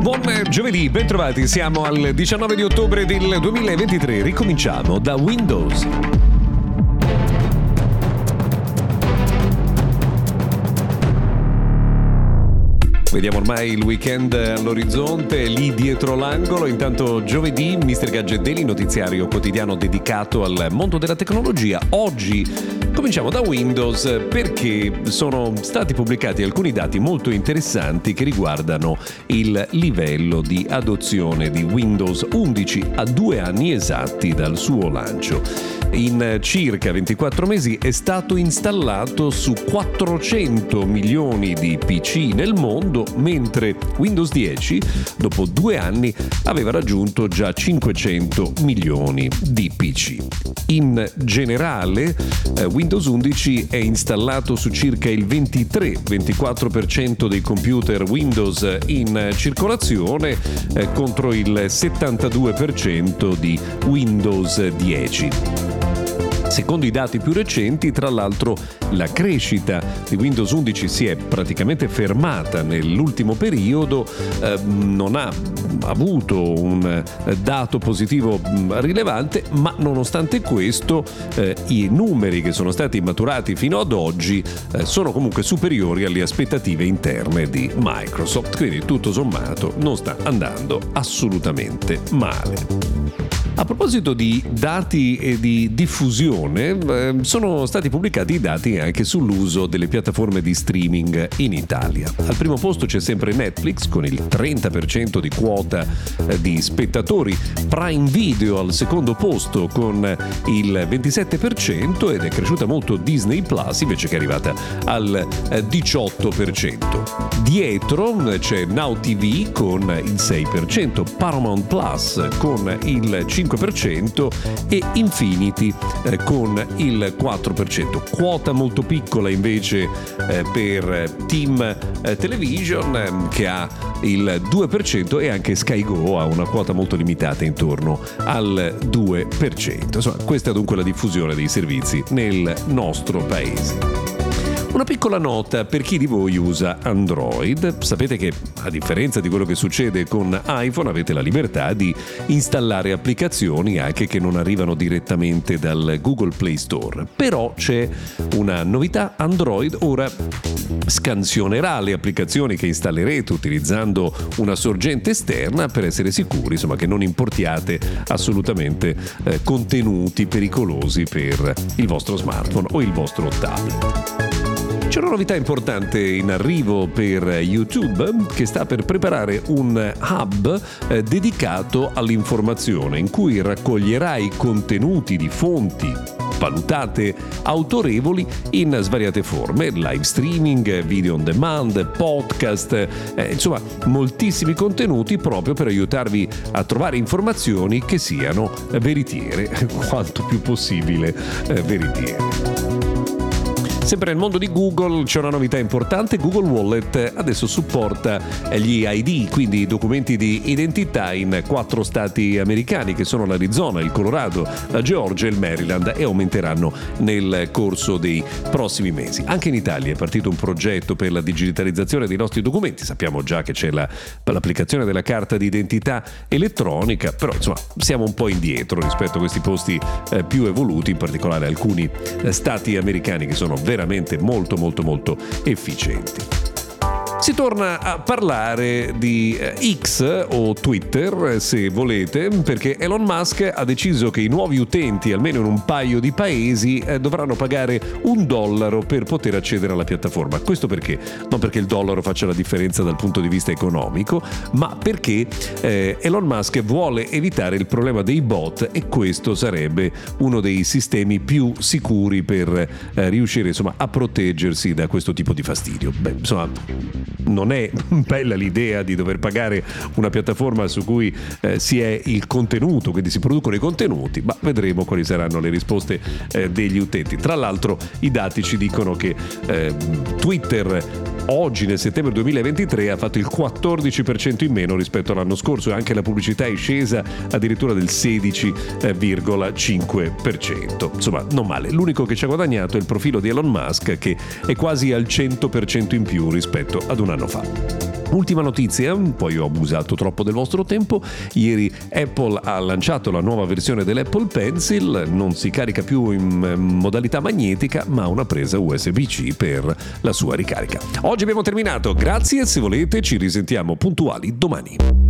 Buon giovedì, bentrovati, siamo al 19 di ottobre del 2023, ricominciamo da Windows. Vediamo ormai il weekend all'orizzonte, lì dietro l'angolo. Intanto giovedì, Mr. Gadget Daily, notiziario quotidiano dedicato al mondo della tecnologia. Oggi cominciamo da Windows perché sono stati pubblicati alcuni dati molto interessanti che riguardano il livello di adozione di Windows 11 a due anni esatti dal suo lancio in circa 24 mesi è stato installato su 400 milioni di PC nel mondo, mentre Windows 10, dopo due anni, aveva raggiunto già 500 milioni di PC. In generale, eh, Windows 11 è installato su circa il 23-24% dei computer Windows in circolazione eh, contro il 72% di Windows 10. Secondo i dati più recenti, tra l'altro, la crescita di Windows 11 si è praticamente fermata nell'ultimo periodo, eh, non ha avuto un eh, dato positivo rilevante, ma nonostante questo eh, i numeri che sono stati maturati fino ad oggi eh, sono comunque superiori alle aspettative interne di Microsoft, quindi tutto sommato non sta andando assolutamente male. A proposito di dati e di diffusione, eh, sono stati pubblicati i dati anche sull'uso delle piattaforme di streaming in Italia. Al primo posto c'è sempre Netflix con il 30% di quota eh, di spettatori, Prime Video al secondo posto con il 27% ed è cresciuta molto Disney Plus invece che è arrivata al 18%. Eh, Dietro c'è Now TV con il 6%, Paramount Plus con il 5%, 5% e Infinity eh, con il 4%. Quota molto piccola invece eh, per Team eh, Television ehm, che ha il 2% e anche Sky Go ha una quota molto limitata intorno al 2%. Insomma, questa è dunque la diffusione dei servizi nel nostro paese. Una piccola nota per chi di voi usa Android. Sapete che a differenza di quello che succede con iPhone avete la libertà di installare applicazioni anche che non arrivano direttamente dal Google Play Store. Però c'è una novità, Android ora scansionerà le applicazioni che installerete utilizzando una sorgente esterna per essere sicuri insomma, che non importiate assolutamente eh, contenuti pericolosi per il vostro smartphone o il vostro tablet. C'è una novità importante in arrivo per YouTube che sta per preparare un hub eh, dedicato all'informazione in cui raccoglierà i contenuti di fonti valutate autorevoli in svariate forme, live streaming, video on demand, podcast, eh, insomma moltissimi contenuti proprio per aiutarvi a trovare informazioni che siano veritiere, quanto più possibile eh, veritiere. Sempre nel mondo di Google c'è una novità importante, Google Wallet adesso supporta gli ID, quindi i documenti di identità in quattro stati americani che sono l'Arizona, il Colorado, la Georgia e il Maryland e aumenteranno nel corso dei prossimi mesi. Anche in Italia è partito un progetto per la digitalizzazione dei nostri documenti, sappiamo già che c'è la, l'applicazione della carta di identità elettronica, però insomma siamo un po' indietro rispetto a questi posti eh, più evoluti, in particolare alcuni eh, stati americani che sono veramente veramente molto molto molto efficienti. Si torna a parlare di eh, X o Twitter, se volete, perché Elon Musk ha deciso che i nuovi utenti, almeno in un paio di paesi, eh, dovranno pagare un dollaro per poter accedere alla piattaforma. Questo perché? Non perché il dollaro faccia la differenza dal punto di vista economico, ma perché eh, Elon Musk vuole evitare il problema dei bot e questo sarebbe uno dei sistemi più sicuri per riuscire insomma, a proteggersi da questo tipo di fastidio. Beh, insomma, non è bella l'idea di dover pagare una piattaforma su cui eh, si è il contenuto, quindi si producono i contenuti, ma vedremo quali saranno le risposte eh, degli utenti. Tra l'altro i dati ci dicono che eh, Twitter oggi nel settembre 2023 ha fatto il 14% in meno rispetto all'anno scorso e anche la pubblicità è scesa addirittura del 16,5%. Insomma, non male. L'unico che ci ha guadagnato è il profilo di Elon Musk che è quasi al 100% in più rispetto ad un anno fa. Ultima notizia, poi ho abusato troppo del vostro tempo, ieri Apple ha lanciato la nuova versione dell'Apple Pencil, non si carica più in modalità magnetica ma ha una presa USB-C per la sua ricarica. Oggi abbiamo terminato, grazie, se volete ci risentiamo puntuali domani.